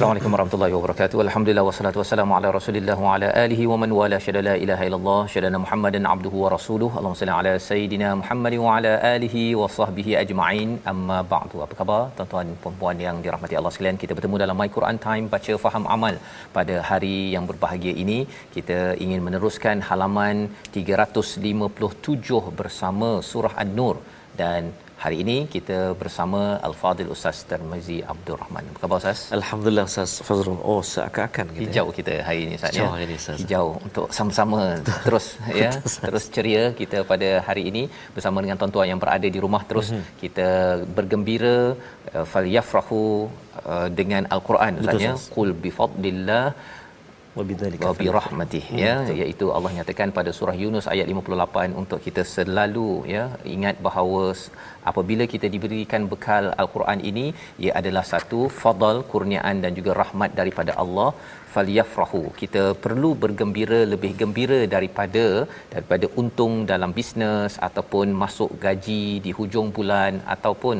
Assalamualaikum warahmatullahi wabarakatuh. Alhamdulillah wassalatu wassalamu ala Rasulillah wa ala alihi wa man wala syada la ilaha illallah syada Muhammadan abduhu wa rasuluhu. Allahumma salli ala sayidina Muhammad wa ala alihi wa sahbihi ajma'in. Amma ba'du. Apa khabar tuan-tuan puan-puan yang dirahmati Allah sekalian? Kita bertemu dalam My Quran Time baca faham amal pada hari yang berbahagia ini. Kita ingin meneruskan halaman 357 bersama surah An-Nur dan Hari ini kita bersama Al-Fadil Ustaz Termizi Abdul Rahman. Apa khabar Ustaz? Alhamdulillah Ustaz Fazrul. Oh, seakan-akan kita. Hijau kita hari ini Ustaz ya. Hijau hari ini, Ustaz. Hijau untuk sama-sama terus ya, terus ceria kita pada hari ini bersama dengan tuan-tuan yang berada di rumah terus Mhm. kita bergembira uh, falyafrahu uh, dengan Al-Quran Ustaz ya. Qul bi fadlillah wa bidzalika wa bi rahmatih Hmm, ya. Betul. iaitu Allah nyatakan pada surah Yunus ayat 58 untuk kita selalu ya ingat bahawa apabila kita diberikan bekal al-Quran ini ia adalah satu fadal kurniaan dan juga rahmat daripada Allah. Falyafrahu kita perlu bergembira lebih gembira daripada daripada untung dalam bisnes ataupun masuk gaji di hujung bulan ataupun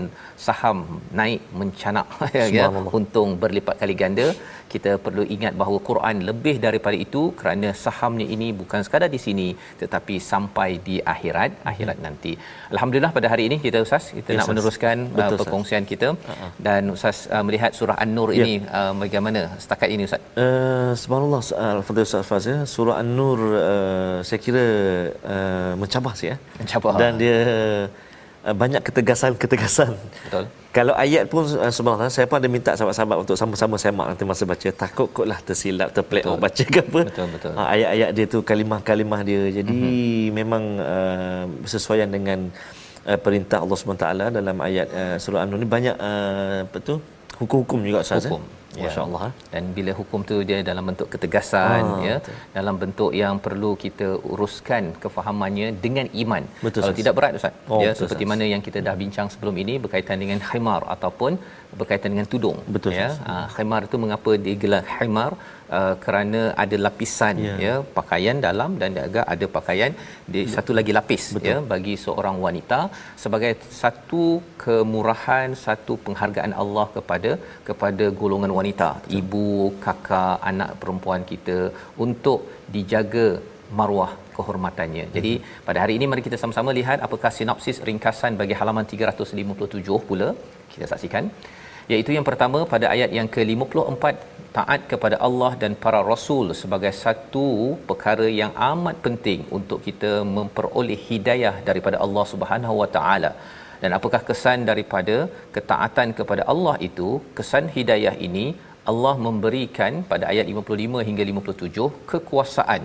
saham naik mencanak ya. Untung berlipat kali ganda kita perlu ingat bahawa Quran lebih daripada itu kerana sahamnya ini bukan sekadar di sini tetapi sampai di akhirat akhirat nanti alhamdulillah pada hari ini kita ustaz kita Ya, nak Ustaz. meneruskan Betul, uh, Ustaz. perkongsian kita Uh-uh. dan ustaz uh, melihat surah an-nur Ya. ini uh, bagaimana setakat ini ustaz Uh, subhanallah Al-Fadhil Ustaz Faz. Surah An-Nur uh, saya kira uh, mencabar ya. Mencabar. Dan dia uh, banyak ketegasan-ketegasan. betul Kalau ayat pun uh, subhanallah saya pun ada minta sahabat-sahabat untuk sama-sama semak nanti masa baca takut kotlah tersilap terpelik Betul. awak baca ke apa. Betul, betul. Ha, ayat-ayat dia tu kalimah-kalimah dia. Jadi mm-hmm. memang uh, bersesuaian dengan uh, perintah Allah SWT dalam ayat uh, surah An-Nur ni banyak uh, apa tu hukum-hukum juga Ustaz hukum eh? Ya. Masya-Allah eh? dan bila hukum tu dia dalam bentuk ketegasan Ah, ya betul. dalam bentuk yang perlu kita uruskan kefahamannya dengan iman Betul, kalau Ustaz. tidak berat ustaz Oh, ya betul, seperti Ustaz. mana yang kita dah bincang sebelum ini berkaitan dengan khimar ataupun berkaitan dengan tudung Betul, ya uh, khimar itu mengapa digelar khimar uh, kerana ada lapisan Ya. ya pakaian dalam dan juga ada pakaian di satu lagi lapis Betul. ya bagi seorang wanita sebagai satu kemurahan satu penghargaan Allah kepada kepada golongan wanita Betul. ibu kakak anak perempuan kita untuk dijaga maruah kehormatannya. Jadi pada hari ini mari kita sama-sama lihat apakah sinopsis ringkasan bagi halaman 357 pula kita saksikan iaitu yang pertama pada ayat yang ke-54 taat kepada Allah dan para rasul sebagai satu perkara yang amat penting untuk kita memperoleh hidayah daripada Allah Subhanahu Wa Taala. Dan apakah kesan daripada ketaatan kepada Allah itu? Kesan hidayah ini Allah memberikan pada ayat 55 hingga 57 kekuasaan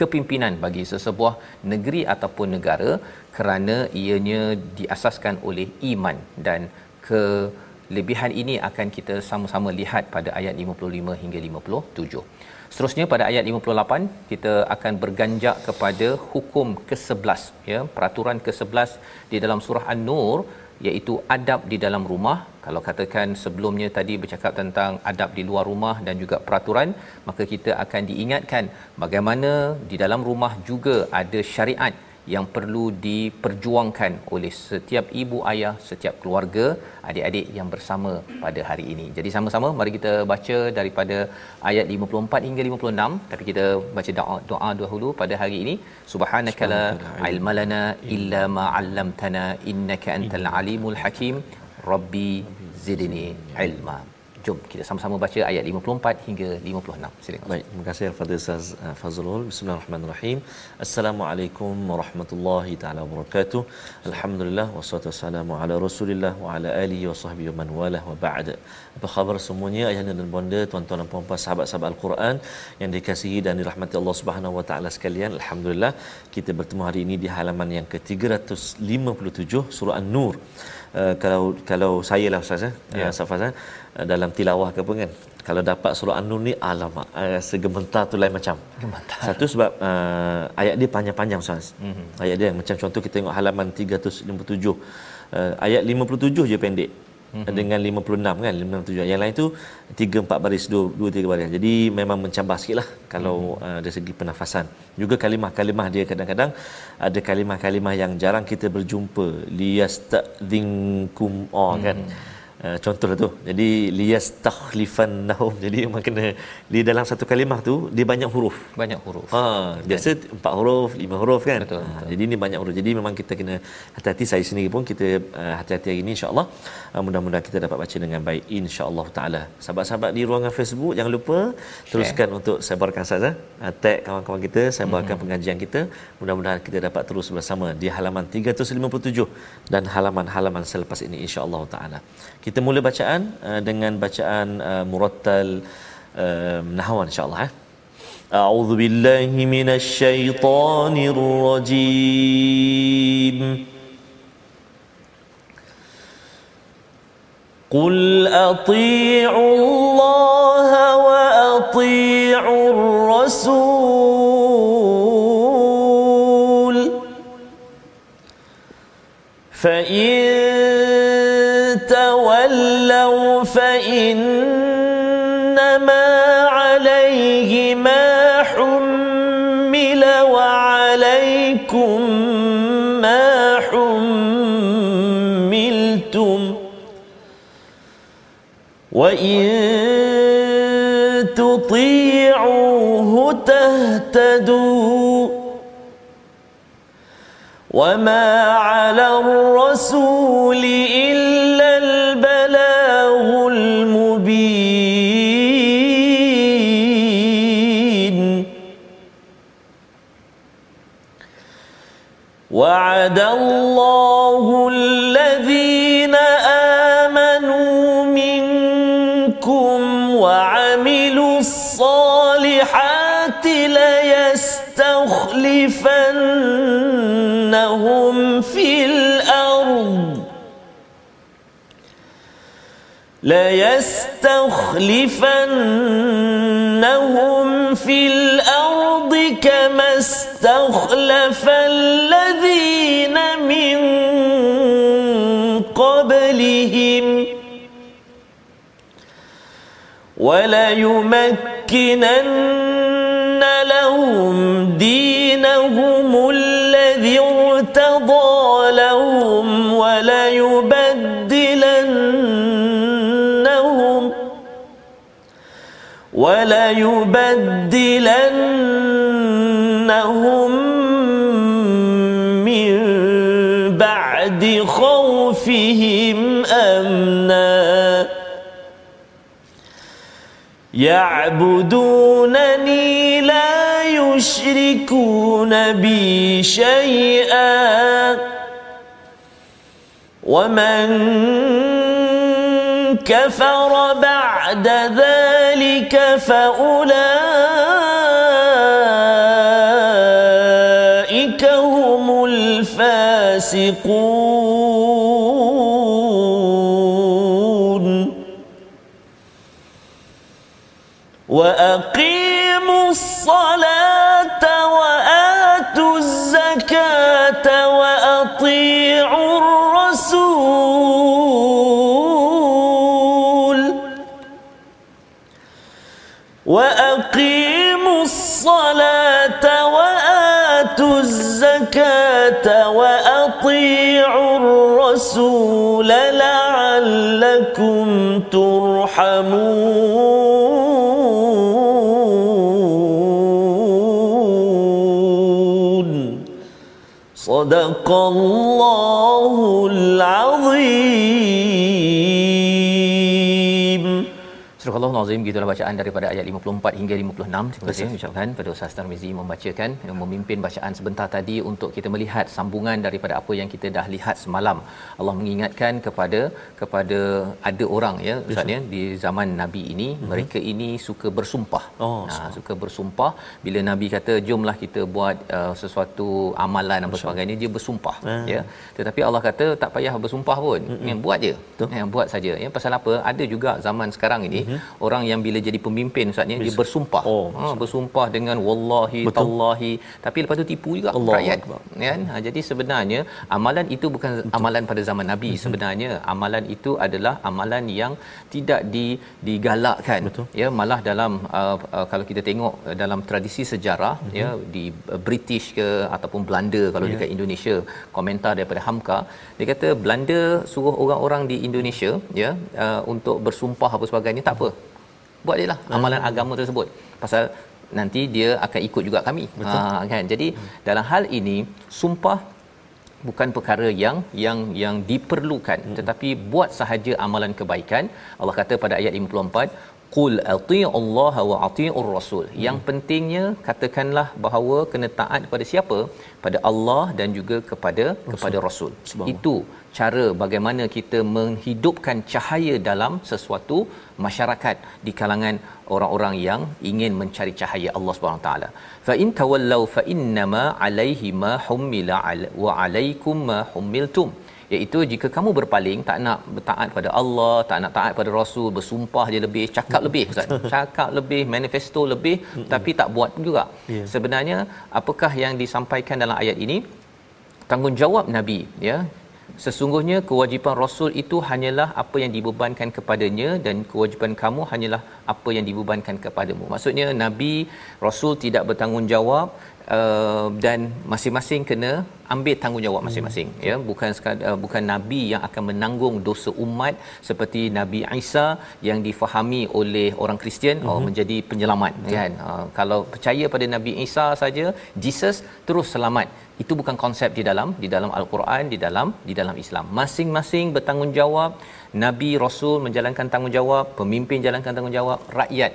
kepimpinan bagi sesebuah negeri ataupun negara kerana ianya diasaskan oleh iman dan kelebihan ini akan kita sama-sama lihat pada ayat 55 hingga 57. Seterusnya pada ayat 58 kita akan berganjak kepada hukum ke-11 ya peraturan ke-11 di dalam surah An-Nur iaitu adab di dalam rumah kalau katakan sebelumnya tadi bercakap tentang adab di luar rumah dan juga peraturan maka kita akan diingatkan bagaimana di dalam rumah juga ada syariat yang perlu diperjuangkan oleh setiap ibu ayah setiap keluarga adik-adik yang bersama pada hari ini. Jadi sama-sama mari kita baca daripada ayat 54 hingga 56 tapi kita baca doa doa dahulu pada hari ini. Subhanakala ilmalana illa ma 'allamtana innaka antal alimul hakim. rabbi zidni ilma Jom kita sama-sama baca ayat 54 hingga 56. Silakan. Baik, terima kasih kepada Ustaz uh, Fazrul. Bismillahirrahmanirrahim. Assalamualaikum warahmatullahi taala wabarakatuh. Alhamdulillah wassalatu wassalamu ala Rasulillah wa ala alihi wa sahbihi wa man walah wa ba'd. Apa khabar semuanya ayahanda dan bonda, tuan-tuan dan puan-puan sahabat-sahabat Al-Quran yang dikasihi dan dirahmati Allah Subhanahu wa taala sekalian. Alhamdulillah kita bertemu hari ini di halaman yang ke-357 surah An-Nur. Uh, kalau kalau saya lah ustaz ya, ya. Uh, Safaz uh, dalam tilawah ke apa kan. Kalau dapat surah an-nur ni alamak uh, segementar tu lain macam. Gementar. Satu sebab uh, ayat dia panjang-panjang ustaz. Mm-hmm. ayat dia macam contoh kita tengok halaman 357 uh, ayat 57 je pendek. Mm-hmm. dengan 56 kan 57 yang lain tu 3 4 baris 2 2 3 baris. Jadi memang mencabar sikitlah kalau mm-hmm. uh, dari segi pernafasan. Juga kalimah-kalimah dia kadang-kadang ada kalimah-kalimah yang jarang kita berjumpa. Liyastadzinkum oh kan. Mm-hmm. Uh, contohlah tu. Jadi liyastakhlifannahum. Jadi memang kena di dalam satu kalimah tu dia banyak huruf. Banyak huruf. Ha, biasa empat huruf, lima huruf kan. Betul, ha, Jadi ini banyak huruf. Jadi memang kita kena hati-hati saya sendiri pun kita uh, hati-hati hari ini insya-Allah. Uh, mudah-mudahan kita dapat baca dengan baik insya-Allah taala. Sahabat-sahabat di ruangan Facebook jangan lupa Share. teruskan untuk sebarkan saja. Uh, tag kawan-kawan kita, sebarkan mm-hmm. pengajian kita. Mudah-mudahan kita dapat terus bersama di halaman 357 dan halaman-halaman selepas ini insya-Allah taala. Kita mula bacaan uh, dengan bacaan uh, murattal uh, nahwan insya-Allah eh. A'udzu billahi minasy syaithanir rajim. قل أطيعوا الله وأطيعوا الرسول فإن فإنما عليه ما حمل وعليكم ما حملتم وإن تطيعوه تهتدوا وما على الرسول وعد الله الذين آمنوا منكم وعملوا الصالحات ليستخلفنهم في الأرض. ليستخلفنهم في الأرض كما استخلف الذين من قبلهم وليمكنن لهم دينهم الذي ارتضى لهم وليبدلنهم وليبدلنهم بعد خوفهم أمنا. يعبدونني لا يشركون بي شيئا. ومن كفر بعد ذلك فأولئك الفاسقون وأقيموا الصلاة وآتوا الزكاة وأطيعوا الرسول. وأقيموا الصلاة وآتوا الزكاة وأطيعوا الرسول لعلكم ترحمون. صدق الله Allah Nazim gitulah bacaan daripada ayat 54 hingga 56. Terima kasih ucapkan pada Ustaz Tarmizi membacakan yang memimpin bacaan sebentar tadi untuk kita melihat sambungan daripada apa yang kita dah lihat semalam. Allah mengingatkan kepada kepada ada orang ya Ustaz ya di zaman Nabi ini mm-hmm. mereka ini suka bersumpah. Oh, ha, suka bersumpah bila Nabi kata jomlah kita buat uh, sesuatu amalan apa sebagainya dia bersumpah mm. ya. Tetapi Allah kata tak payah bersumpah pun. Mm-hmm. Buat je. Ya, buat saja ya. Pasal apa? Ada juga zaman sekarang ini mm-hmm. Orang yang bila jadi pemimpin ustaz dia bersumpah oh, ha, bersumpah dengan wallahi Betul. tallahi tapi lepas tu tipu juga Allah rakyat kan ha, jadi sebenarnya amalan itu bukan Betul. amalan pada zaman nabi mm-hmm. sebenarnya amalan itu adalah amalan yang tidak di digalakkan Betul. ya malah dalam uh, uh, kalau kita tengok uh, dalam tradisi sejarah mm-hmm. ya di uh, British ke ataupun Belanda kalau yeah. dekat Indonesia komentar daripada Hamka dia kata Belanda suruh orang-orang di Indonesia ya uh, untuk bersumpah apa sebagainya tak apa buat je lah amalan agama tersebut pasal nanti dia akan ikut juga kami Betul. ha kan jadi hmm. dalam hal ini sumpah bukan perkara yang yang yang diperlukan hmm. tetapi buat sahaja amalan kebaikan Allah kata pada ayat 54 qul Allah wa atii'ur rasul hmm. yang pentingnya katakanlah bahawa kena taat kepada siapa pada Allah dan juga kepada rasul. kepada rasul itu cara bagaimana kita menghidupkan cahaya dalam sesuatu masyarakat di kalangan orang-orang yang ingin mencari cahaya Allah Subhanahu taala. Fa in tawallau fa innama alaihi ma humila wa alaikum ma humiltum iaitu jika kamu berpaling tak nak bertaat pada Allah tak nak taat pada Rasul bersumpah je lebih cakap lebih ustaz. Cakap lebih manifesto lebih tapi tak buat juga. Yeah. sebenarnya apakah yang disampaikan dalam ayat ini? Tanggungjawab nabi ya. Sesungguhnya kewajipan rasul itu hanyalah apa yang dibebankan kepadanya dan kewajipan kamu hanyalah apa yang dibebankan kepadamu. Maksudnya nabi rasul tidak bertanggungjawab uh, dan masing-masing kena ambil tanggungjawab masing-masing hmm. ya bukan sekadar, uh, bukan nabi yang akan menanggung dosa umat seperti nabi Isa yang difahami oleh orang Kristian oh, hmm. oh menjadi penyelamat hmm. kan uh, kalau percaya pada nabi Isa saja Jesus terus selamat itu bukan konsep di dalam di dalam al-Quran di dalam di dalam Islam masing-masing bertanggungjawab nabi rasul menjalankan tanggungjawab pemimpin jalankan tanggungjawab rakyat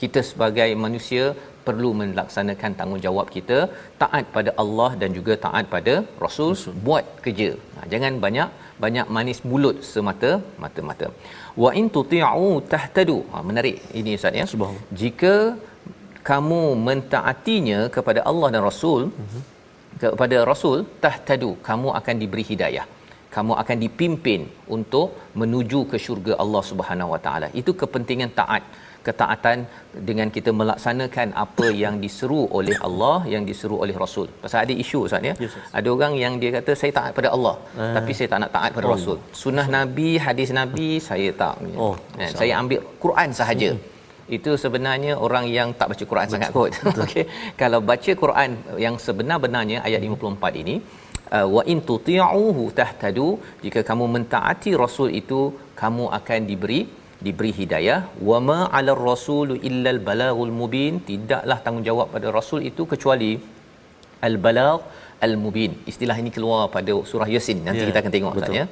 kita sebagai manusia perlu melaksanakan tanggungjawab kita taat pada Allah dan juga taat pada Rasul, Rasul. buat kerja. Ha, jangan banyak banyak manis mulut semata mata-mata. Wa in tuti'u tahtadu. Ha, menarik ini ustaz ya. Jika kamu mentaatinya kepada Allah dan Rasul uh-huh. kepada Rasul tahtadu kamu akan diberi hidayah kamu akan dipimpin untuk menuju ke syurga Allah Subhanahu Wa Taala itu kepentingan taat ketaatan dengan kita melaksanakan apa yang diseru oleh Allah yang diseru oleh Rasul. Pasal ada isu Ustaz ya. Yes, yes. Ada orang yang dia kata saya taat pada Allah uh. tapi saya tak nak taat pada oh. Rasul. Sunnah Nabi, hadis Nabi saya tak. Oh, ya, saya ambil Quran sahaja. Hmm. Itu sebenarnya orang yang tak baca Quran Betul. sangat kot. Okey. Kalau baca Quran yang sebenar-benarnya ayat 54 ini uh, wa in tuti'uhu tahtadu jika kamu mentaati rasul itu kamu akan diberi diberi hidayah. Wama 'alar rasul illal balaghul mubin tidaklah tanggungjawab pada rasul itu kecuali al balagh al-mubin. Istilah ini keluar pada surah Yasin. Nanti yeah, kita akan tengok maksudnya.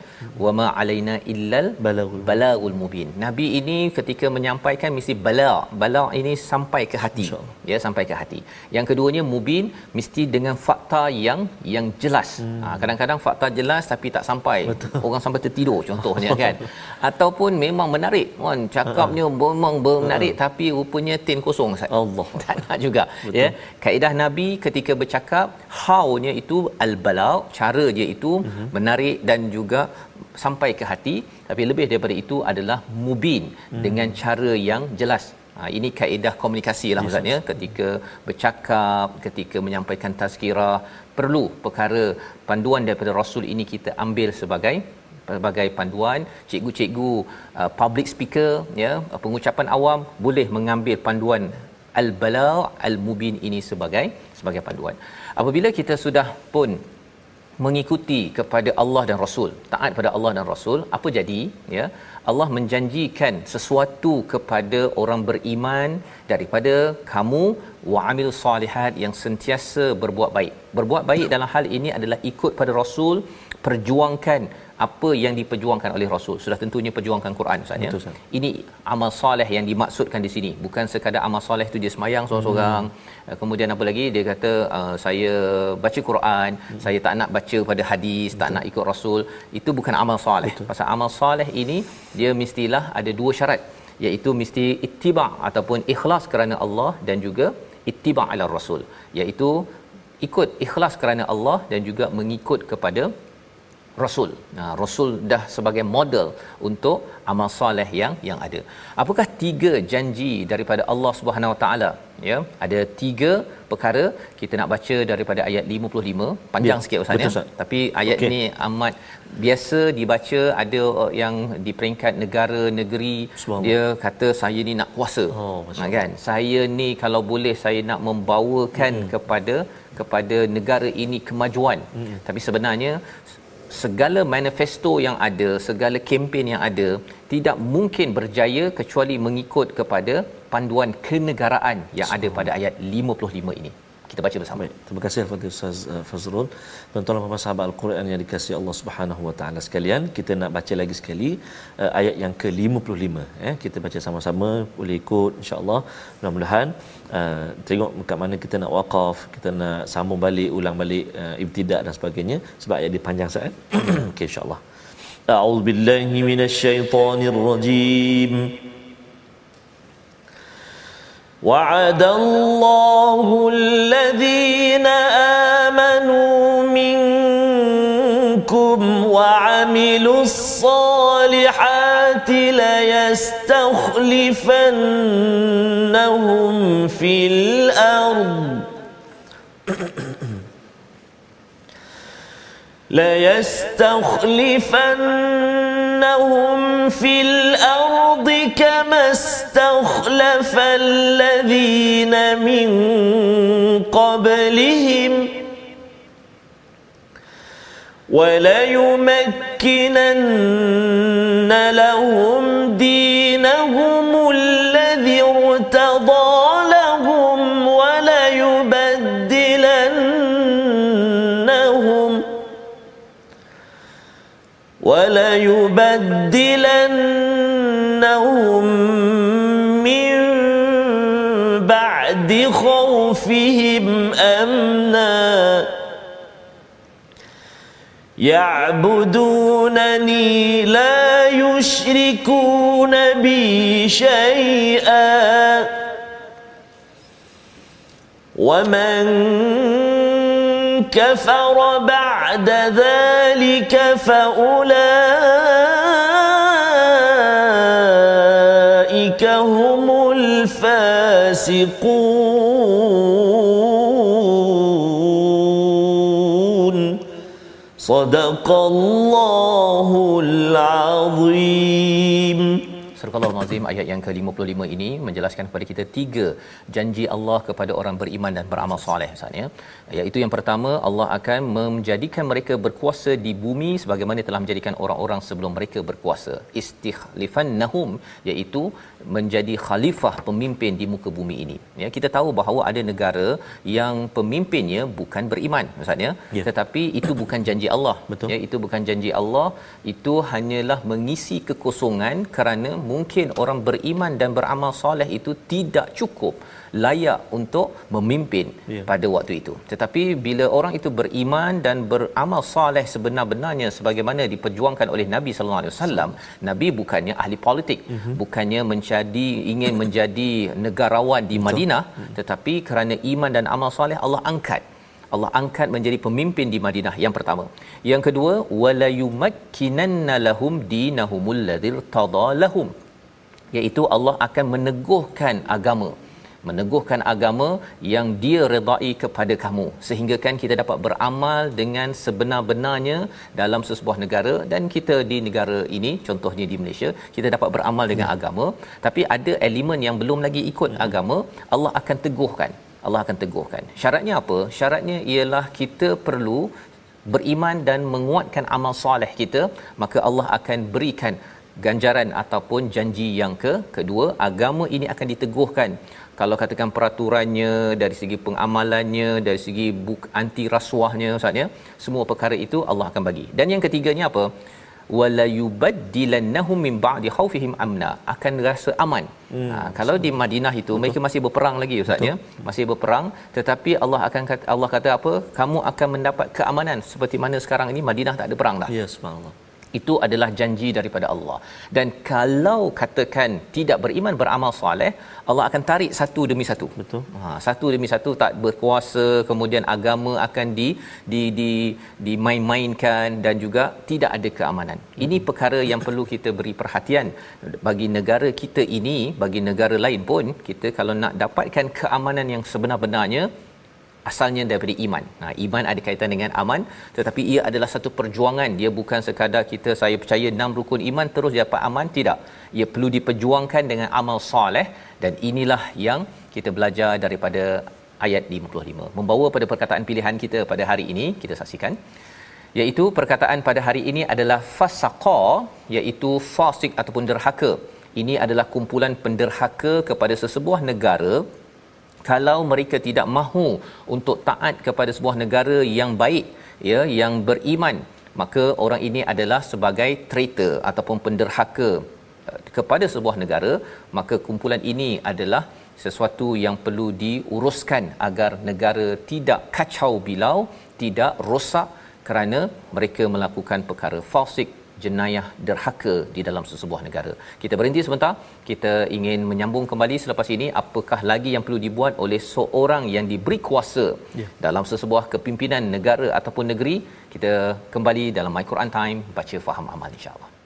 Wa ma alaina illal balagul balagul mubin. Nabi ini ketika menyampaikan mesti bala. Bala ini sampai ke hati. Ya, sampai ke hati. Yang keduanya mubin mesti dengan fakta yang yang jelas. Hmm. Ha, kadang-kadang fakta jelas tapi tak sampai. Betul. Orang sampai tertidur contohnya kan. Ataupun memang menarik. Kan cakapnya uh-huh. memang menarik uh-huh. tapi rupanya tin kosong Allah. Tak nak juga. Betul. Ya. Kaedah Nabi ketika bercakap how-nya itu al-balagh cara dia itu uh-huh. menarik dan juga sampai ke hati tapi lebih daripada itu adalah mubin uh-huh. dengan cara yang jelas ha, ini kaedah komunikasi lah maksudnya yes. ketika bercakap ketika menyampaikan tazkirah perlu perkara panduan daripada rasul ini kita ambil sebagai sebagai panduan cikgu-cikgu uh, public speaker ya pengucapan awam boleh mengambil panduan al-balagh al-mubin ini sebagai sebagai panduan apabila kita sudah pun mengikuti kepada Allah dan Rasul taat pada Allah dan Rasul apa jadi ya Allah menjanjikan sesuatu kepada orang beriman daripada kamu wa amil salihat yang sentiasa berbuat baik. Berbuat baik dalam hal ini adalah ikut pada Rasul, perjuangkan apa yang diperjuangkan oleh Rasul. Sudah tentunya perjuangkan Quran Ustaz ya. Ini amal soleh yang dimaksudkan di sini. Bukan sekadar amal soleh tu dia semayang seorang-seorang. Hmm. Kemudian apa lagi dia kata uh, saya baca Quran, hmm. saya tak nak baca pada hadis, Betul. tak nak ikut Rasul. Itu bukan amal soleh. Pasal amal soleh ini dia mestilah ada dua syarat iaitu mesti ittiba ataupun ikhlas kerana Allah dan juga ittiba ala Rasul iaitu ikut ikhlas kerana Allah dan juga mengikut kepada rasul. Nah, rasul dah sebagai model untuk amal soleh yang yang ada. Apakah tiga janji daripada Allah Subhanahu Wa Taala? Ya, ada tiga perkara kita nak baca daripada ayat 55 panjang ya, sikit ustaz ya. Tapi ayat okay. ni amat biasa dibaca ada yang di peringkat negara negeri dia kata saya ni nak kuasa. Oh, kan? Saya ni kalau boleh saya nak membawakan hmm. kepada kepada negara ini kemajuan. Hmm. Tapi sebenarnya segala manifesto yang ada, segala kempen yang ada tidak mungkin berjaya kecuali mengikut kepada panduan kenegaraan yang ada pada ayat 55 ini. Kita baca bersama. Baik. Terima kasih kepada Ustaz uh, Fazrul. Tuan-tuan dan puan sahabat Al-Quran yang dikasihi Allah Subhanahu Wa Taala sekalian, kita nak baca lagi sekali uh, ayat yang ke-55 eh. Kita baca sama-sama, boleh ikut insya-Allah. Mudah-mudahan uh, tengok kat mana kita nak waqaf, kita nak sambung balik, ulang balik uh, ibtidak dan sebagainya sebab ayat dia panjang sangat. Okey insya-Allah. A'udzubillahi minasyaitonirrajim. rajim. وعد الله الذين امنوا منكم وعملوا الصالحات ليستخلفنهم في الأرض. ليستخلفنهم في الأرض كما استخلف الذين من قبلهم. وليمكنن لهم دينهم الذي ارتضى وليبدلنهم من بعد خوفهم أمنا يعبدونني لا يشركون بي شيئا. ومن كفر بعد ذلك فأولئك هم الفاسقون. صدق الله العظيم Surah Al-Azim ayat yang ke-55 ini menjelaskan kepada kita tiga janji Allah kepada orang beriman dan beramal soleh misalnya. Iaitu yang pertama Allah akan menjadikan mereka berkuasa di bumi sebagaimana telah menjadikan orang-orang sebelum mereka berkuasa. Istikhlifannahum iaitu menjadi khalifah pemimpin di muka bumi ini. Ya, kita tahu bahawa ada negara yang pemimpinnya bukan beriman misalnya, ya. tetapi itu bukan janji Allah. Betul. Ya, itu bukan janji Allah, itu hanyalah mengisi kekosongan kerana mungkin orang beriman dan beramal soleh itu tidak cukup layak untuk memimpin ya. pada waktu itu. Tetapi bila orang itu beriman dan beramal soleh sebenar-benarnya sebagaimana diperjuangkan oleh Nabi sallallahu alaihi wasallam, Nabi bukannya ahli politik, uh-huh. bukannya menjadi ingin menjadi negarawan di Madinah, uh-huh. tetapi kerana iman dan amal soleh Allah angkat Allah angkat menjadi pemimpin di Madinah yang pertama. Yang kedua, wala yumakkinanna lahum dinahumul ladzir tadalahum. Iaitu Allah akan meneguhkan agama meneguhkan agama yang dia redai kepada kamu sehingga kan kita dapat beramal dengan sebenar-benarnya dalam sesebuah negara dan kita di negara ini contohnya di Malaysia kita dapat beramal dengan ya. agama tapi ada elemen yang belum lagi ikut ya. agama Allah akan teguhkan Allah akan teguhkan. Syaratnya apa? Syaratnya ialah kita perlu beriman dan menguatkan amal soleh kita, maka Allah akan berikan ganjaran ataupun janji yang ke kedua agama ini akan diteguhkan kalau katakan peraturannya dari segi pengamalannya dari segi buk anti rasuahnya ustaz ya semua perkara itu Allah akan bagi dan yang ketiganya apa wala yubaddilannahum min ba'di khaufihim amna akan rasa aman. Hmm. Ha, kalau di Madinah itu Betul. mereka masih berperang lagi ustaz ya. Masih berperang tetapi Allah akan kata Allah kata apa? Kamu akan mendapat keamanan seperti mana sekarang ini Madinah tak ada perang dah. Ya yes, subhanallah itu adalah janji daripada Allah. Dan kalau katakan tidak beriman beramal soleh Allah akan tarik satu demi satu. Betul. Ha satu demi satu tak berkuasa kemudian agama akan di di di dimain-mainkan dan juga tidak ada keamanan. Hmm. ini perkara yang perlu kita beri perhatian. Bagi negara kita ini bagi negara lain pun kita kalau nak dapatkan keamanan yang sebenar-benarnya asalnya daripada iman. Nah, iman ada kaitan dengan aman, tetapi ia adalah satu perjuangan. Dia bukan sekadar kita saya percaya enam rukun iman terus dapat aman, tidak. Ia perlu diperjuangkan dengan amal soleh dan inilah yang kita belajar daripada ayat 55. Membawa pada perkataan pilihan kita pada hari ini, kita saksikan iaitu perkataan pada hari ini adalah fasaqa iaitu fasik ataupun derhaka. Ini adalah kumpulan penderhaka kepada sesebuah negara kalau mereka tidak mahu untuk taat kepada sebuah negara yang baik ya yang beriman maka orang ini adalah sebagai traitor ataupun penderhaka eh, kepada sebuah negara maka kumpulan ini adalah sesuatu yang perlu diuruskan agar negara tidak kacau bilau tidak rosak kerana mereka melakukan perkara fasik jenayah derhaka di dalam sesebuah negara. Kita berhenti sebentar. Kita ingin menyambung kembali selepas ini apakah lagi yang perlu dibuat oleh seorang yang diberi kuasa yeah. dalam sesebuah kepimpinan negara ataupun negeri. Kita kembali dalam My Quran Time baca faham amal insya-Allah.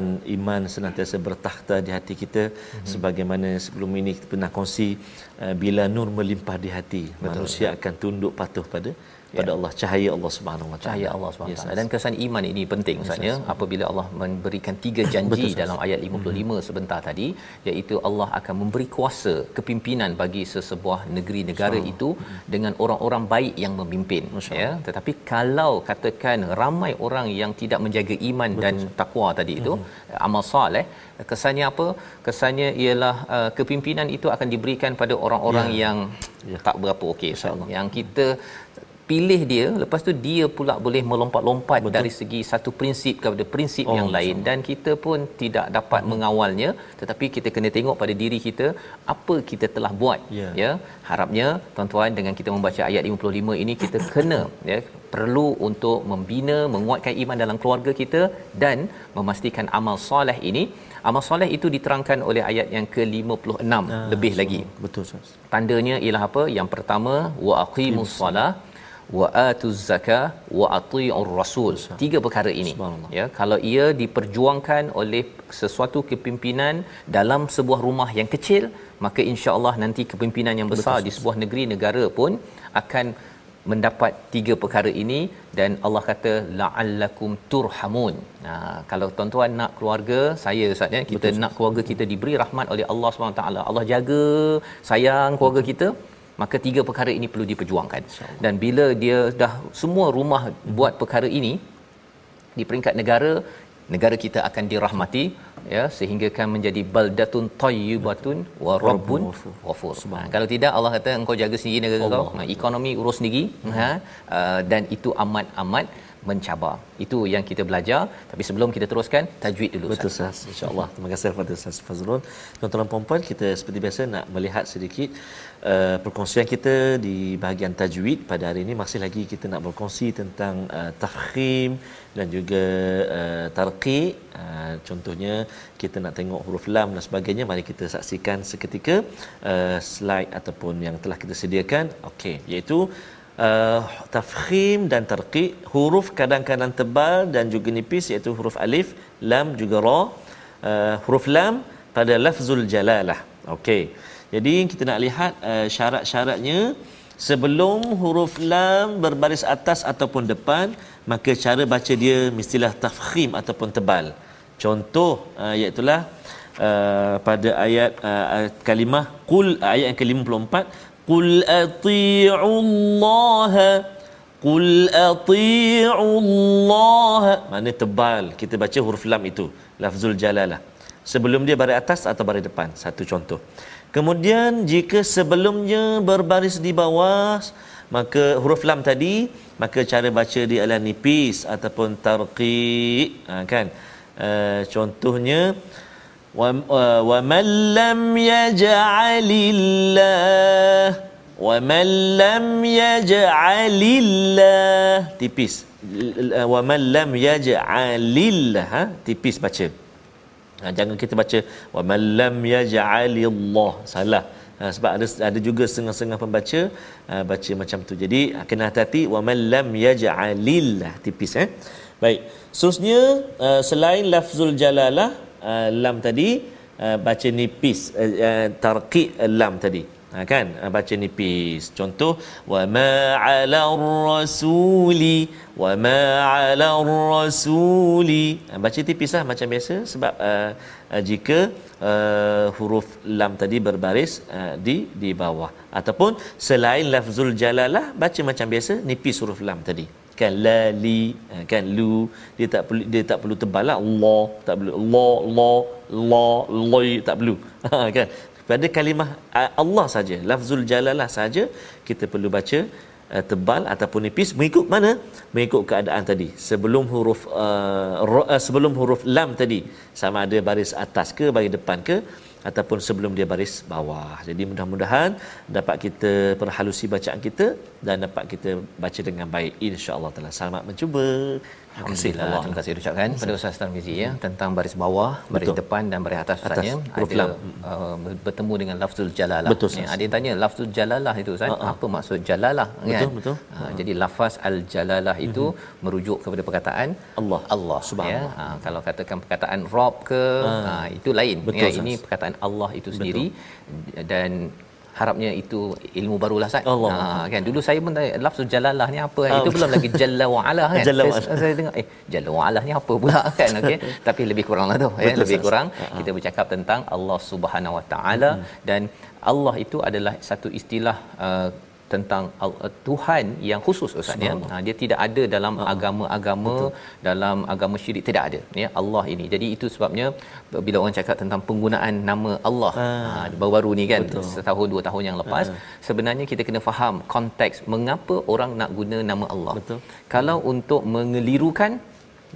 Mudah-mudahan iman senantiasa bertakhta di hati kita mm-hmm. sebagaimana sebelum ini kita pernah kongsi uh, bila nur melimpah di hati Betul. manusia akan tunduk patuh pada pada ya. Allah cahaya Allah Subhanahu Wa Taala cahaya Allah Subhanahu Taala dan kesan iman ini penting maksudnya yes, apabila Allah memberikan tiga janji Betul, dalam ayat 55 hmm. sebentar tadi iaitu Allah akan memberi kuasa kepimpinan bagi sesebuah negeri negara so, itu hmm. dengan orang-orang baik yang memimpin Masya ya tetapi kalau katakan ramai orang yang tidak menjaga iman Betul, dan takwa tadi itu hmm. amal soleh kesannya apa kesannya ialah uh, kepimpinan itu akan diberikan pada orang-orang ya. yang ya. tak berapa okey yang kita pilih dia lepas tu dia pula boleh melompat-lompat Betul. dari segi satu prinsip kepada prinsip oh, yang lain sama. dan kita pun tidak dapat hmm. mengawalnya tetapi kita kena tengok pada diri kita apa kita telah buat. Yeah. ya. Harapnya tuan-tuan dengan kita membaca ayat 55 ini kita kena ya perlu untuk membina menguatkan iman dalam keluarga kita dan memastikan amal soleh ini. Amal soleh itu diterangkan oleh ayat yang ke-56 ah, lebih so, lagi. Betul tandanya ialah apa? Yang pertama wa aqimus solah wa atuz zakah wa atiur rasul tiga perkara ini ya kalau ia diperjuangkan oleh sesuatu kepimpinan dalam sebuah rumah yang kecil maka insya-Allah nanti kepimpinan yang besar Betul. di sebuah negeri negara pun akan mendapat tiga perkara ini dan Allah kata la'allakum turhamun. Nah, kalau tuan-tuan nak keluarga saya Ustaz ya, kita Betul. nak keluarga kita diberi rahmat oleh Allah SWT. Allah jaga sayang keluarga kita maka tiga perkara ini perlu diperjuangkan dan bila dia dah semua rumah buat perkara ini di peringkat negara negara kita akan dirahmati ya sehingga kan menjadi baldatun tayyibatun wa rabbun ghafur. Ha, kalau tidak Allah kata engkau jaga sendiri negara kau, ha, ekonomi urus sendiri ha, uh, dan itu amat-amat mencabar. Itu yang kita belajar. Tapi sebelum kita teruskan, tajwid dulu. Betul Ustaz. Insya-Allah. Terima kasih kepada Ustaz Fazrul. Tuan-tuan dan puan kita seperti biasa nak melihat sedikit uh, perkongsian kita di bahagian tajwid pada hari ini masih lagi kita nak berkongsi tentang uh, tafkhim dan juga uh, tarqiq. Uh, contohnya kita nak tengok huruf lam dan sebagainya. Mari kita saksikan seketika uh, slide ataupun yang telah kita sediakan. Okey, iaitu uh, tafkhim dan tarqiq huruf kadang-kadang tebal dan juga nipis iaitu huruf alif lam juga ra uh, huruf lam pada lafzul jalalah okey jadi kita nak lihat uh, syarat-syaratnya sebelum huruf lam berbaris atas ataupun depan maka cara baca dia mestilah tafkhim ataupun tebal. Contoh eh, uh, iaitu lah uh, eh, pada ayat uh, kalimah qul ayat yang ke-54 qul ati'u Allah qul ati'u Allah mana tebal kita baca huruf lam itu lafzul jalalah. Sebelum dia baris atas atau baris depan. Satu contoh. Kemudian jika sebelumnya berbaris di bawah maka huruf lam tadi maka cara baca dia adalah nipis ataupun tarqi. Ha, kan? Uh, contohnya wa wa man lam yaj'alillah wa man lam yaj'alillah. Tipis. Wa man lam yaj'alillah. Ha? tipis baca. Ha, jangan kita baca wa man lam yaj'alillah salah. Ha, sebab ada ada juga setengah-setengah pembaca ha, baca macam tu. Jadi ha, kena hati-hati wa man lam yaj'alillah ha, tipis eh. Baik. Seterusnya uh, selain lafzul jalalah uh, lam tadi uh, baca nipis uh, uh, tarqiq lam tadi ha kan? Uh, baca nipis. Contoh wa ma 'ala rasuli wa ma 'ala rasuli. Uh, baca tipis lah macam biasa. Sebab uh, uh, jika uh, huruf lam tadi berbaris uh, di di bawah. Ataupun selain lafzul jalalah baca macam biasa nipis huruf lam tadi. Kan? La li ha, kan? Lu dia tak perlu dia tak perlu tebal lah. Allah tak perlu. Allah Allah Allah tak perlu. Ha, kan pada kalimah Allah saja lafzul jalalah saja kita perlu baca uh, tebal ataupun nipis mengikut mana mengikut keadaan tadi sebelum huruf uh, uh, sebelum huruf lam tadi sama ada baris atas ke baris depan ke ataupun sebelum dia baris bawah. Jadi mudah-mudahan dapat kita perhalusi bacaan kita dan dapat kita baca dengan baik insya-Allah taala. Selamat mencuba. Terima kasih Allah. Terima kasih ucapkan pada Ustaz Tarmizi ya tentang baris bawah, baris Betul. depan dan baris atas Ustaznya ada uh, bertemu dengan lafzul jalalah. Betul, ya, ada yang tanya lafzul jalalah itu Ustaz, uh-huh. apa maksud jalalah betul, kan? Betul, uh, jadi lafaz al jalalah itu uh-huh. merujuk kepada perkataan Allah. Allah Subhanahu. Ya, uh, kalau katakan perkataan Rob ke uh, uh, itu lain. Betul, ya, ini perkataan Allah itu sendiri betul. dan harapnya itu ilmu barulah Ustaz. Allah. Ha, kan dulu saya pun tanya lafzul jalalah ni apa? Oh. Itu belum lagi jalla wa ala kan. Jalla wa saya, saya tengok eh jalla wa ala ni apa pula kan okey. Tapi lebih kuranglah tu ya lebih kurang uh-huh. kita bercakap tentang Allah Subhanahu wa taala uh-huh. dan Allah itu adalah satu istilah uh, tentang uh, Tuhan yang khusus Ustaz ya. Ha, dia tidak ada dalam ha. agama-agama Betul. dalam agama syirik tidak ada ya Allah ini. Jadi itu sebabnya bila orang cakap tentang penggunaan nama Allah ha. Ha, baru-baru ni kan Betul. setahun dua tahun yang lepas ha. sebenarnya kita kena faham konteks mengapa orang nak guna nama Allah. Betul. Kalau untuk mengelirukan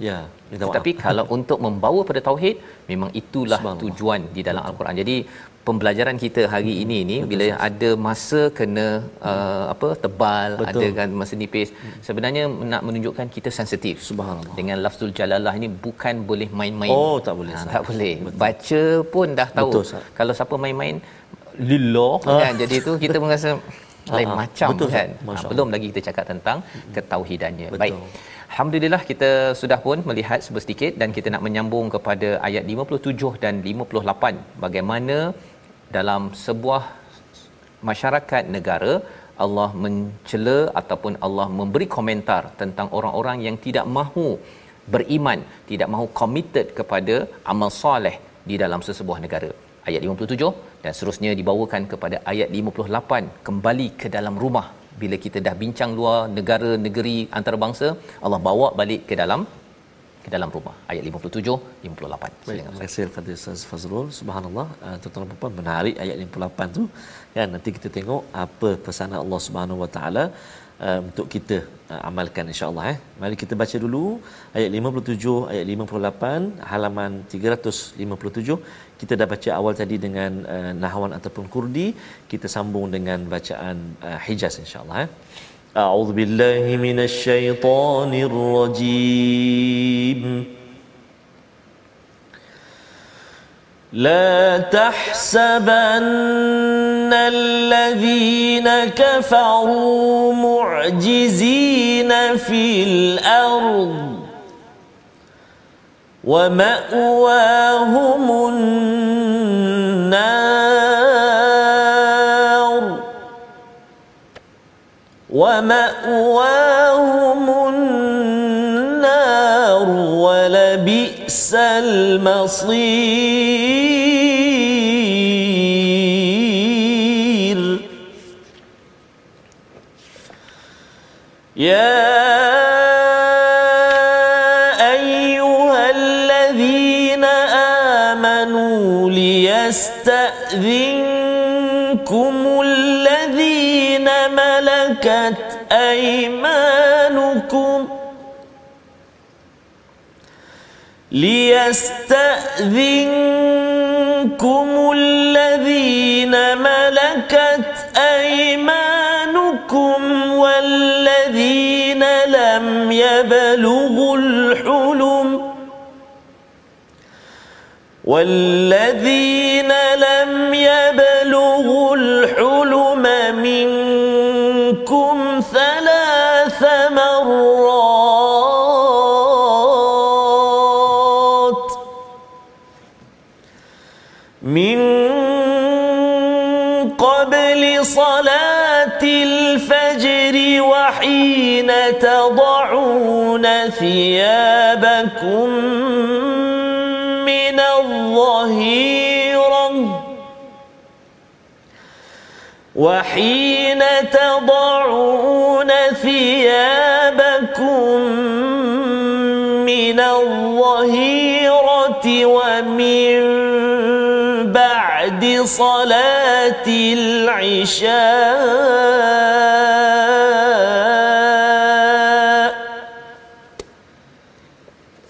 Ya, tetapi kalau untuk membawa pada tauhid memang itulah tujuan di dalam Betul. al-Quran. Jadi pembelajaran kita hari hmm. ini ni Betul, bila ada masa kena uh, apa tebal Betul. ada kan masa nipis. Hmm. sebenarnya nak menunjukkan kita sensitif subhanallah. dengan lafzul jalalah ini bukan boleh main-main. Oh tak boleh ha, tak boleh. Betul. baca pun dah tahu. Betul, kalau siapa main-main lillah. Ah. kan? Jadi tu kita merasa lain ah, macam Betul, kan? Ha, belum lagi kita cakap tentang hmm. ketauhidannya. Betul. baik. Alhamdulillah kita sudah pun melihat sedikit dan kita nak menyambung kepada ayat 57 dan 58 bagaimana dalam sebuah masyarakat negara Allah mencela ataupun Allah memberi komentar tentang orang-orang yang tidak mahu beriman, tidak mahu committed kepada amal soleh di dalam sesebuah negara. Ayat 57 dan seterusnya dibawakan kepada ayat 58 kembali ke dalam rumah bila kita dah bincang luar negara negeri antarabangsa Allah bawa balik ke dalam ke dalam rumah ayat 57 58 Baik, terima kasih kepada Ustaz Fazrul. Subhanallah, uh, tuan-tuan puan menarik ayat 58 tu. Kan nanti kita tengok apa pesanan Allah Subhanahu Wa Taala uh, untuk kita uh, amalkan insya-Allah eh. Mari kita baca dulu ayat 57, ayat 58, halaman 357. Kita dah baca awal tadi dengan uh, nahwan ataupun kurdi, kita sambung dengan bacaan uh, Hijaz insya-Allah eh. أعوذ بالله من الشيطان الرجيم. لا تحسبن الذين كفروا معجزين في الأرض ومأواهم النار. ومأواهم النار ولبئس المصير. يا أيها الذين آمنوا ليستأذنكم ليستاذنكم الذين ملكت أيمانكم ليستأذنكم الذين ملكت أيمانكم والذين لم يبلغوا الحلم والذين لم يبلغوا الحلم منكم ثلاث مرات من قبل صلاة الفجر وحين تضعون ثيابكم الظهيرة. وحين تضعون ثيابكم من الظهيرة ومن بعد صلاة العشاء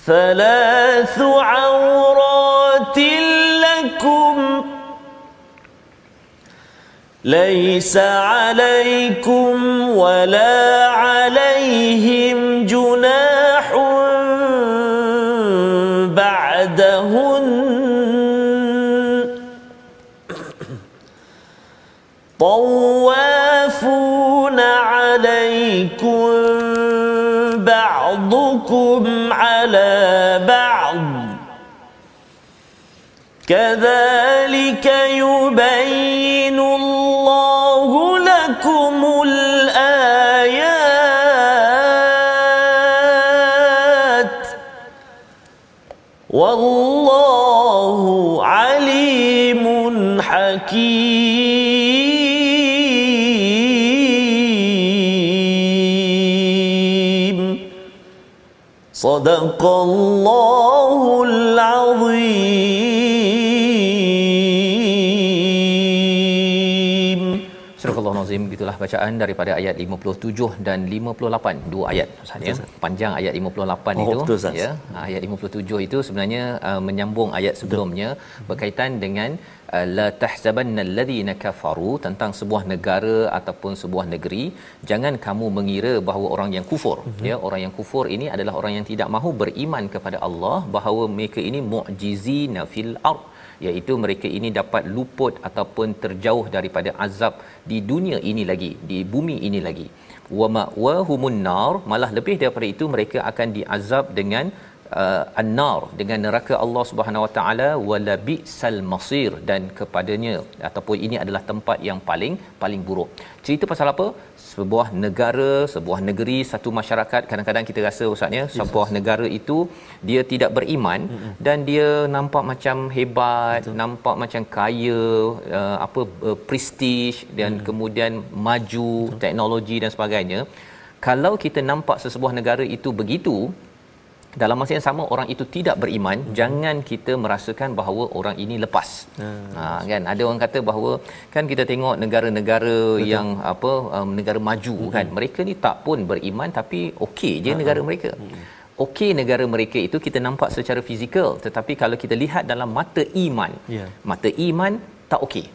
ثلاث ليس عليكم ولا عليهم جناح بعدهن. طوافون عليكم بعضكم على بعض. كذلك يبين حكيم صدق الله العظيم Surah Al-Nazim gitulah bacaan daripada ayat 57 dan 58 dua ayat Ustaz ya panjang ayat 58 Oh, itu betul, Ustaz. ya ayat 57 itu sebenarnya uh, menyambung ayat sebelumnya berkaitan dengan uh, la tahsabanna alladhina kafaru tentang sebuah negara ataupun sebuah negeri jangan kamu mengira bahawa orang yang kufur Mhm. ya orang yang kufur ini adalah orang yang tidak mahu beriman kepada Allah bahawa mereka ini mu'jizina fil ard iaitu mereka ini dapat luput ataupun terjauh daripada azab di dunia ini lagi di bumi ini lagi wa ma'wahumun nar malah lebih daripada itu mereka akan diazab dengan uh, an-nar dengan neraka Allah Subhanahu Wa Taala wala bi'sal masir dan kepadanya ataupun ini adalah tempat yang paling paling buruk. Cerita pasal apa? Sebuah negara, sebuah negeri, satu masyarakat kadang-kadang kita rasa ustaznya yes, sebuah negara itu dia tidak beriman mm-hmm. dan dia nampak macam hebat, Betul. nampak macam kaya, uh, apa uh, prestige dan mm. kemudian maju Betul. teknologi dan sebagainya. Kalau kita nampak sesebuah negara itu begitu dalam masa yang sama orang itu tidak beriman hmm. jangan kita merasakan bahawa orang ini lepas hmm. ha kan ada orang kata bahawa kan kita tengok negara-negara Betul. yang apa um, negara maju hmm. kan mereka ni tak pun beriman tapi okey je hmm. negara mereka hmm. okey negara mereka itu kita nampak secara fizikal tetapi kalau kita lihat dalam mata iman yeah. mata iman tak okey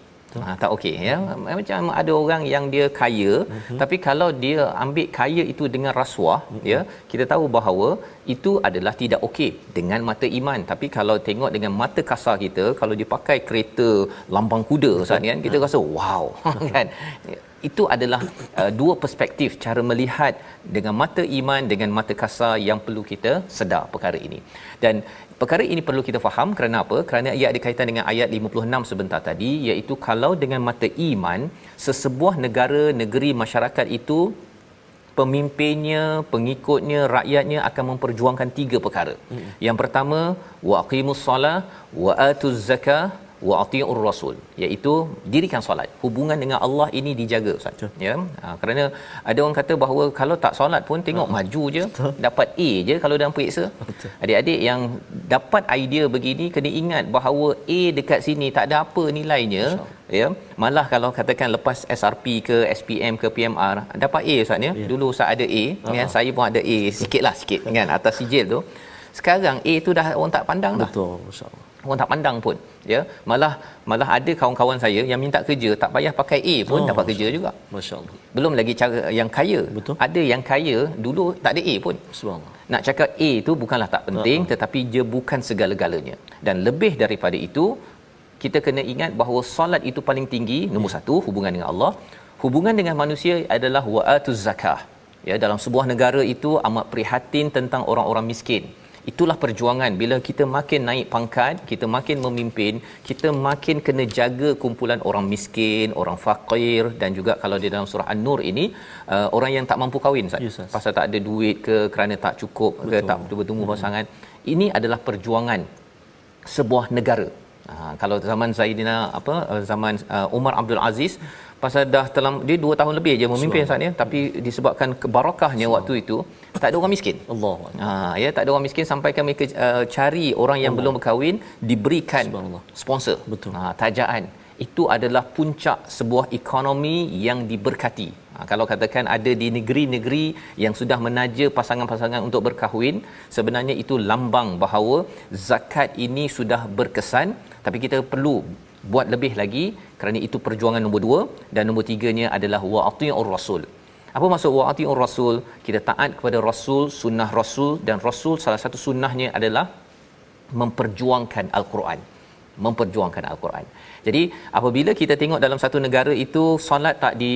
Ha, tak okey ya. Macam ada orang yang dia kaya uh-huh. tapi kalau dia ambil kaya itu dengan rasuah uh-huh. ya, kita tahu bahawa itu adalah tidak okey dengan mata iman. Tapi kalau tengok dengan mata kasar kita, kalau dia pakai kereta lambang kuda Ustaz kan, kita uh-huh. rasa wow kan. Itu adalah uh, dua perspektif cara melihat dengan mata iman dengan mata kasar yang perlu kita sedar perkara ini. Dan Perkara ini perlu kita faham kerana apa? Kerana ia ada kaitan dengan ayat 56 sebentar tadi iaitu kalau dengan mata iman sesebuah negara, negeri, masyarakat itu pemimpinnya, pengikutnya, rakyatnya akan memperjuangkan tiga perkara. Hmm. Yang pertama, wa aqimus solah wa atuz zakah wa atiur rasul iaitu dirikan solat. Hubungan dengan Allah ini dijaga ustaz. Betul. ya? Ha, kerana ada orang kata bahawa kalau tak solat pun tengok uh maju je Betul. dapat A je kalau dalam periksa. Adik-adik yang dapat idea begini kena ingat bahawa A dekat sini tak ada apa nilainya ya? Malah kalau katakan lepas SRP ke SPM ke PMR dapat A ustaz ya? Yeah. dulu ustaz ada A uh-huh. kan saya pun ada A sikitlah sikit kan atas sijil tu. Sekarang A tu dah orang tak pandang dah. Betul masyaallah orang tak pandang pun ya. Malah malah ada kawan-kawan saya yang minta kerja tak payah pakai A pun oh, dapat kerja juga. Masyaallah. Belum lagi cara yang kaya. Betul. ada yang kaya dulu tak ada A pun. Subhanallah. Nak cakap A tu bukanlah tak penting uh-huh. tetapi dia bukan segala-galanya. Dan lebih daripada itu kita kena ingat bahawa solat itu paling tinggi nombor yeah. satu hubungan dengan Allah. Hubungan dengan manusia adalah wa'atuz zakah. Ya dalam sebuah negara itu amat prihatin tentang orang-orang miskin itulah perjuangan. Bila kita makin naik pangkat kita makin memimpin kita makin kena jaga kumpulan orang miskin orang fakir dan juga kalau di dalam surah an-nur ini uh, orang yang tak mampu kahwin yes, pasal tak ada duit ke kerana tak cukup Betul. ke tak bertemu hmm. pasangan ini adalah perjuangan sebuah negara Ha, kalau zaman Zaidina apa uh, zaman uh, Umar Abdul Aziz pasal dah dalam dia 2 tahun lebih je memimpin saat ni tapi disebabkan kebarakahnya waktu itu tak ada orang miskin. Allah. Ha ya tak ada orang miskin sampai kami mereka uh, cari orang yang Allah. belum berkahwin diberikan sponsor. Betul. Ha tajaan itu adalah puncak sebuah ekonomi yang diberkati. Ha, kalau katakan ada di negeri-negeri yang sudah menaja pasangan-pasangan untuk berkahwin, sebenarnya itu lambang bahawa zakat ini sudah berkesan. Tapi kita perlu buat lebih lagi kerana itu perjuangan nombor dua. Dan nombor tiganya adalah wa'ati'ur rasul. Apa maksud wa'ati'ur rasul? Kita taat kepada rasul sunnah rasul. Dan rasul salah satu sunnahnya adalah memperjuangkan al-Quran memperjuangkan al-Quran. Jadi apabila kita tengok dalam satu negara itu solat tak di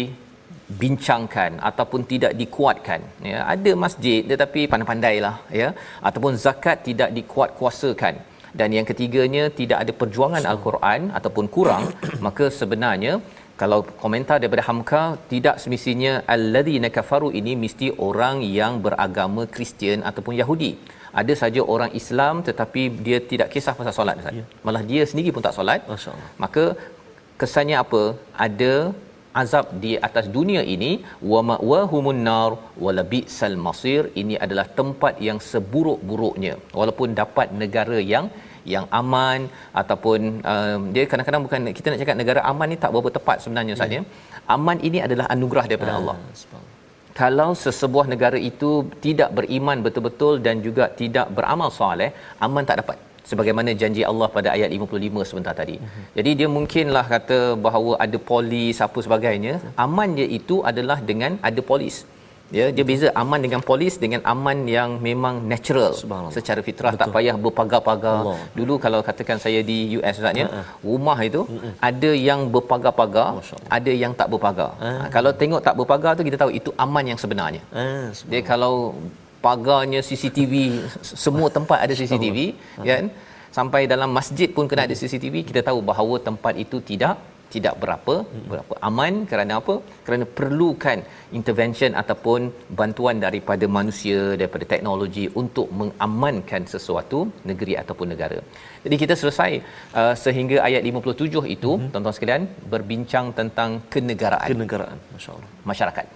bincangkan ataupun tidak dikuatkan ya ada masjid tetapi pandai-pandailah ya ataupun zakat tidak dikuat kuasakan dan yang ketiganya tidak ada perjuangan al-Quran ataupun kurang maka sebenarnya kalau komentar daripada Hamka tidak semestinya alladzina kafaru ini mesti orang yang beragama Kristian ataupun Yahudi ada saja orang Islam tetapi dia tidak kisah pasal solat Ustaz. Ya. Malah dia sendiri pun tak solat. Maka kesannya apa? Ada azab di atas dunia ini wa ma'wahumun nar wa labisal masir ini adalah tempat yang seburuk-buruknya walaupun dapat negara yang yang aman ataupun um, dia kadang-kadang bukan kita nak cakap negara aman ni tak berapa tepat sebenarnya yeah. saja aman ini adalah anugerah daripada ah, Allah kalau sesebuah negara itu tidak beriman betul-betul dan juga tidak beramal soleh aman tak dapat sebagaimana janji Allah pada ayat 55 sebentar tadi. Uh-huh. Jadi dia mungkinlah kata bahawa ada polis apa sebagainya. Aman dia itu adalah dengan ada polis. Ya, dia beza aman dengan polis dengan aman yang memang natural secara fitrah Betul. tak payah berpagar-pagar. Allah. Dulu kalau katakan saya di US Ustaznya, uh-huh. rumah itu uh-huh. ada yang berpagar-pagar, ada yang tak berpagar. Uh-huh. Ha, kalau tengok tak berpagar tu kita tahu itu aman yang sebenarnya. Uh-huh. Dia kalau pagarnya CCTV semua tempat ada CCTV kan sampai dalam masjid pun kena ada CCTV kita tahu bahawa tempat itu tidak tidak berapa berapa aman kerana apa kerana perlukan intervention ataupun bantuan daripada manusia daripada teknologi untuk mengamankan sesuatu negeri ataupun negara. Jadi kita selesai uh, sehingga ayat 57 itu mm-hmm. tuan-tuan sekalian berbincang tentang kenegaraan kenegaraan masya-Allah masyarakat.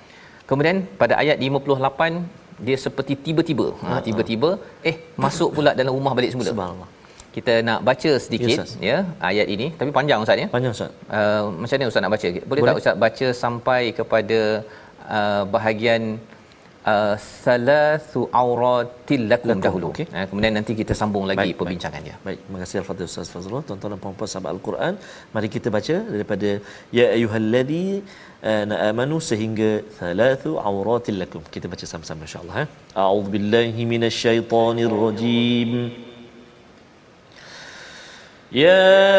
Kemudian pada ayat 58 dia seperti tiba-tiba ha tiba-tiba eh masuk pula dalam rumah balik semula Subhanallah. Kita nak baca sedikit Ya, ya ayat ini tapi panjang ustaz ya Panjang Ustaz. uh, macam mana ustaz nak baca boleh, Boleh. tak ustaz baca sampai kepada uh, bahagian uh, salasu auratil lakum dahulu okey. uh, kemudian nanti kita sambung lagi Baik, perbincangannya Baik, terima kasih Al-Fatihah Ustaz Fazrul. Tuan-tuan dan puan-puan sahabat Al-Quran, mari kita baca daripada ya ayyuhalladzi uh, amanu sehingga thalathu auratil lakum. Kita baca sama-sama insya-Allah ya. A'udzubillahi minasyaitonir rajim. يا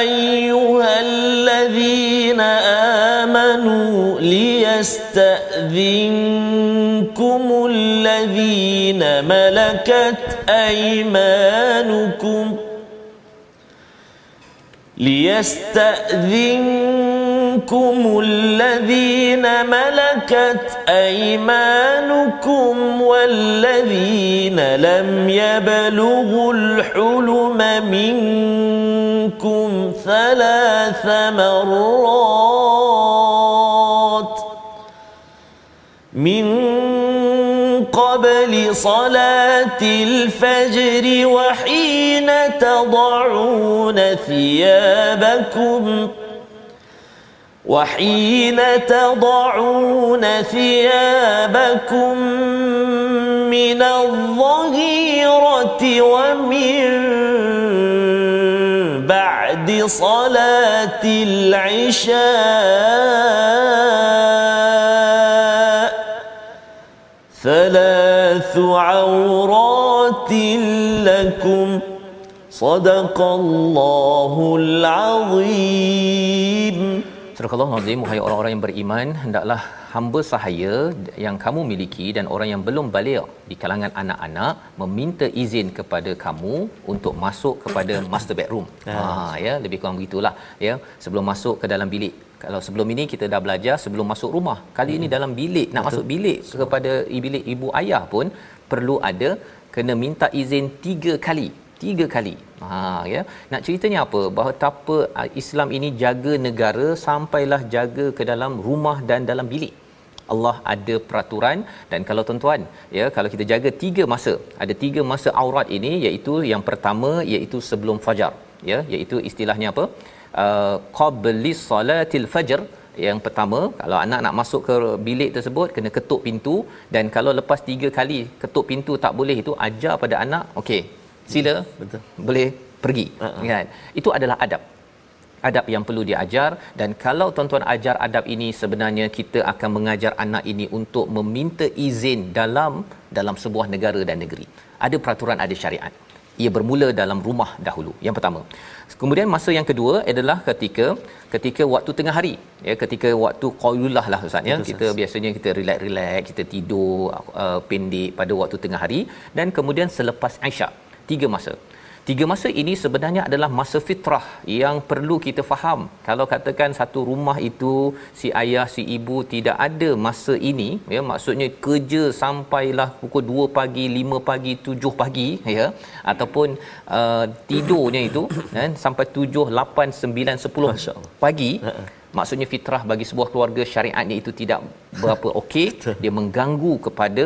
أيها الذين آمنوا ليستأذنكم الذين ملكت أيمانكم ليستأذنكم الذين ملكت أيمانكم والذين لم يبلغوا الحلم منكم ثلاث مرات من قبل صلاة الفجر وحين تضعون ثيابكم وحين تضعون ثيابكم من الظهيرة ومن بعد صلاة العشاء ثلاث عورات لكم صدق الله العظيم. Surah Allah Nazim, wahai orang-orang yang beriman, hendaklah hamba sahaya yang kamu miliki dan orang yang belum balik di kalangan anak-anak meminta izin kepada kamu untuk masuk kepada master bedroom. Ha ya, lebih kurang begitulah ya, sebelum masuk ke dalam bilik. Kalau sebelum ini kita dah belajar sebelum masuk rumah. Kali ini dalam bilik, nak masuk bilik kepada bilik ibu ayah pun perlu ada kena minta izin tiga kali tiga kali. Ha ya. Nak ceritanya apa? Bahawa betapa ah, Islam ini jaga negara sampailah jaga ke dalam rumah dan dalam bilik. Allah ada peraturan dan kalau tuan-tuan ya kalau kita jaga tiga masa ada tiga masa aurat ini iaitu yang pertama iaitu sebelum fajar ya iaitu istilahnya apa uh, qablis salatil fajr yang pertama kalau anak nak masuk ke bilik tersebut kena ketuk pintu dan kalau lepas tiga kali ketuk pintu tak boleh itu ajar pada anak okey sila Betul. boleh pergi Ha-ha. kan? Itu adalah adab. Adab yang perlu diajar dan kalau tuan-tuan ajar adab ini sebenarnya kita akan mengajar anak ini untuk meminta izin dalam dalam sebuah negara dan negeri. Ada peraturan ada syariat. Ia bermula dalam rumah dahulu yang pertama. Kemudian masa yang kedua adalah ketika ketika waktu tengah hari ya ketika waktu qailullah lah ustaz ya. Kita biasanya kita relax-relax kita tidur uh, pendek pada waktu tengah hari. Dan kemudian selepas isyak tiga masa Tiga masa ini sebenarnya adalah masa fitrah yang perlu kita faham. Kalau katakan satu rumah itu si ayah si ibu tidak ada masa ini, ya maksudnya kerja sampailah pukul 2 pagi, 5 pagi, 7 pagi ya ataupun uh, tidurnya itu kan sampai 7, 8, 9, 10 Masya-Allah. pagi. Maksudnya fitrah bagi sebuah keluarga syariatnya itu tidak berapa okey, dia mengganggu kepada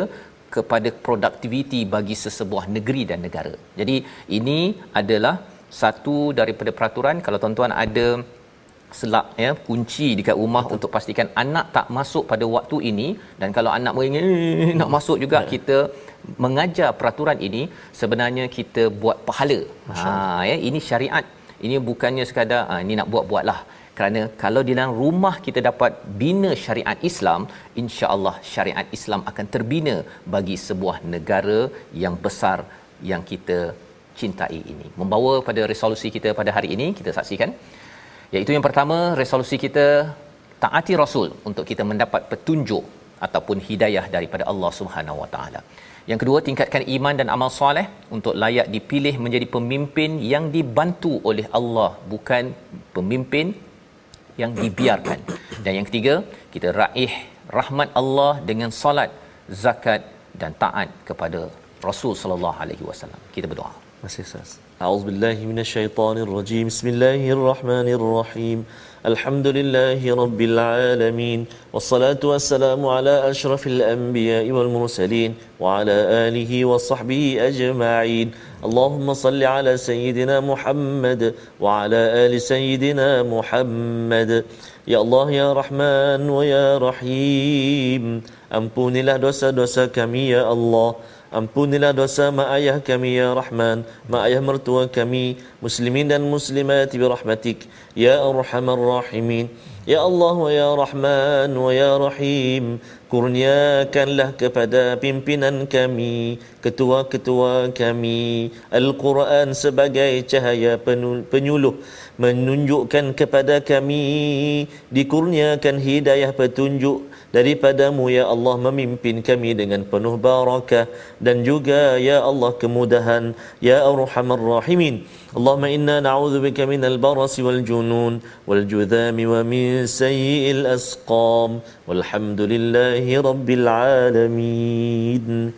kepada produktiviti bagi sesebuah negeri dan negara. Jadi ini adalah satu daripada peraturan kalau tuan-tuan ada selak ya kunci dekat rumah Betul. untuk pastikan anak tak masuk pada waktu ini dan kalau anak mengingin "Eh, nak masuk juga kita mengajar peraturan ini sebenarnya kita buat pahala. Ha ya ini syariat. Ini bukannya sekadar ha, ini nak buat-buatlah kerana kalau di dalam rumah kita dapat bina syariat Islam insya-Allah syariat Islam akan terbina bagi sebuah negara yang besar yang kita cintai ini. Membawa pada resolusi kita pada hari ini kita saksikan. Iaitu yang pertama resolusi kita taati rasul untuk kita mendapat petunjuk ataupun hidayah daripada Allah Subhanahu Wa Taala. Yang kedua tingkatkan iman dan amal soleh untuk layak dipilih menjadi pemimpin yang dibantu oleh Allah bukan pemimpin yang dibiarkan. Dan yang ketiga, kita raih rahmat Allah dengan solat, zakat dan taat kepada Rasul sallallahu alaihi wasallam. Kita berdoa. Kasih Ustaz. أعوذ بالله من الشيطان الرجيم. بسم الله الرحمن الرحيم. الحمد لله رب العالمين والصلاة والسلام على أشرف الأنبياء والمرسلين وعلى آله وصحبه أجمعين. اللهم صل على سيدنا محمد وعلى آل سيدنا محمد. Ya Allah ya Rahman wa ya Rahim Ampunilah dosa-dosa Allah Ampunilah dosa mak ayah kami ya Rahman. Mak ayah mertua kami Muslimin dan muslimat birahmatik Ya Arhamar Rahimin. Ya Allah wa ya Rahman wa ya Rahim Kurniakanlah kepada pimpinan kami Ketua-ketua kami. Al-Quran sebagai cahaya penyuluh menunjukkan kepada kami dikurniakan hidayah petunjuk daripadamu ya Allah memimpin kami dengan penuh barakah dan juga ya Allah kemudahan ya arhamar rahimin. Allahumma inna na'udzubika minal barasi wal junun wal judhami wa min sayyi'il asqam. Walhamdulillahi rabbil alamin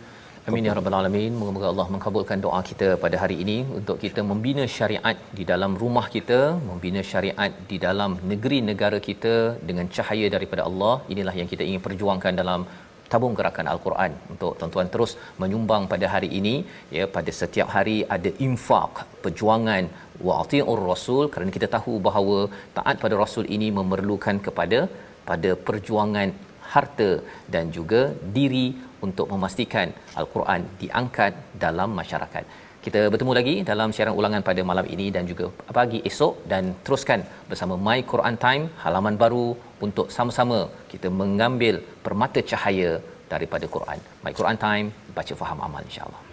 Amin ya rabbal alamin. Moga-moga Allah mengabulkan doa kita pada hari ini untuk kita membina syariat di dalam rumah kita, membina syariat di dalam negeri negara kita dengan cahaya daripada Allah. Inilah yang kita ingin perjuangkan dalam tabung gerakan al-Quran untuk tuan-tuan terus menyumbang pada hari ini ya pada setiap hari ada infak perjuangan wa'ti'ur rasul kerana kita tahu bahawa taat pada rasul ini memerlukan kepada pada perjuangan harta dan juga diri untuk memastikan al-Quran diangkat dalam masyarakat. Kita bertemu lagi dalam siaran ulangan pada malam ini dan juga pagi esok dan teruskan bersama My Quran Time halaman baru untuk sama-sama kita mengambil permata cahaya daripada Quran. My Quran Time baca faham amal insya-Allah.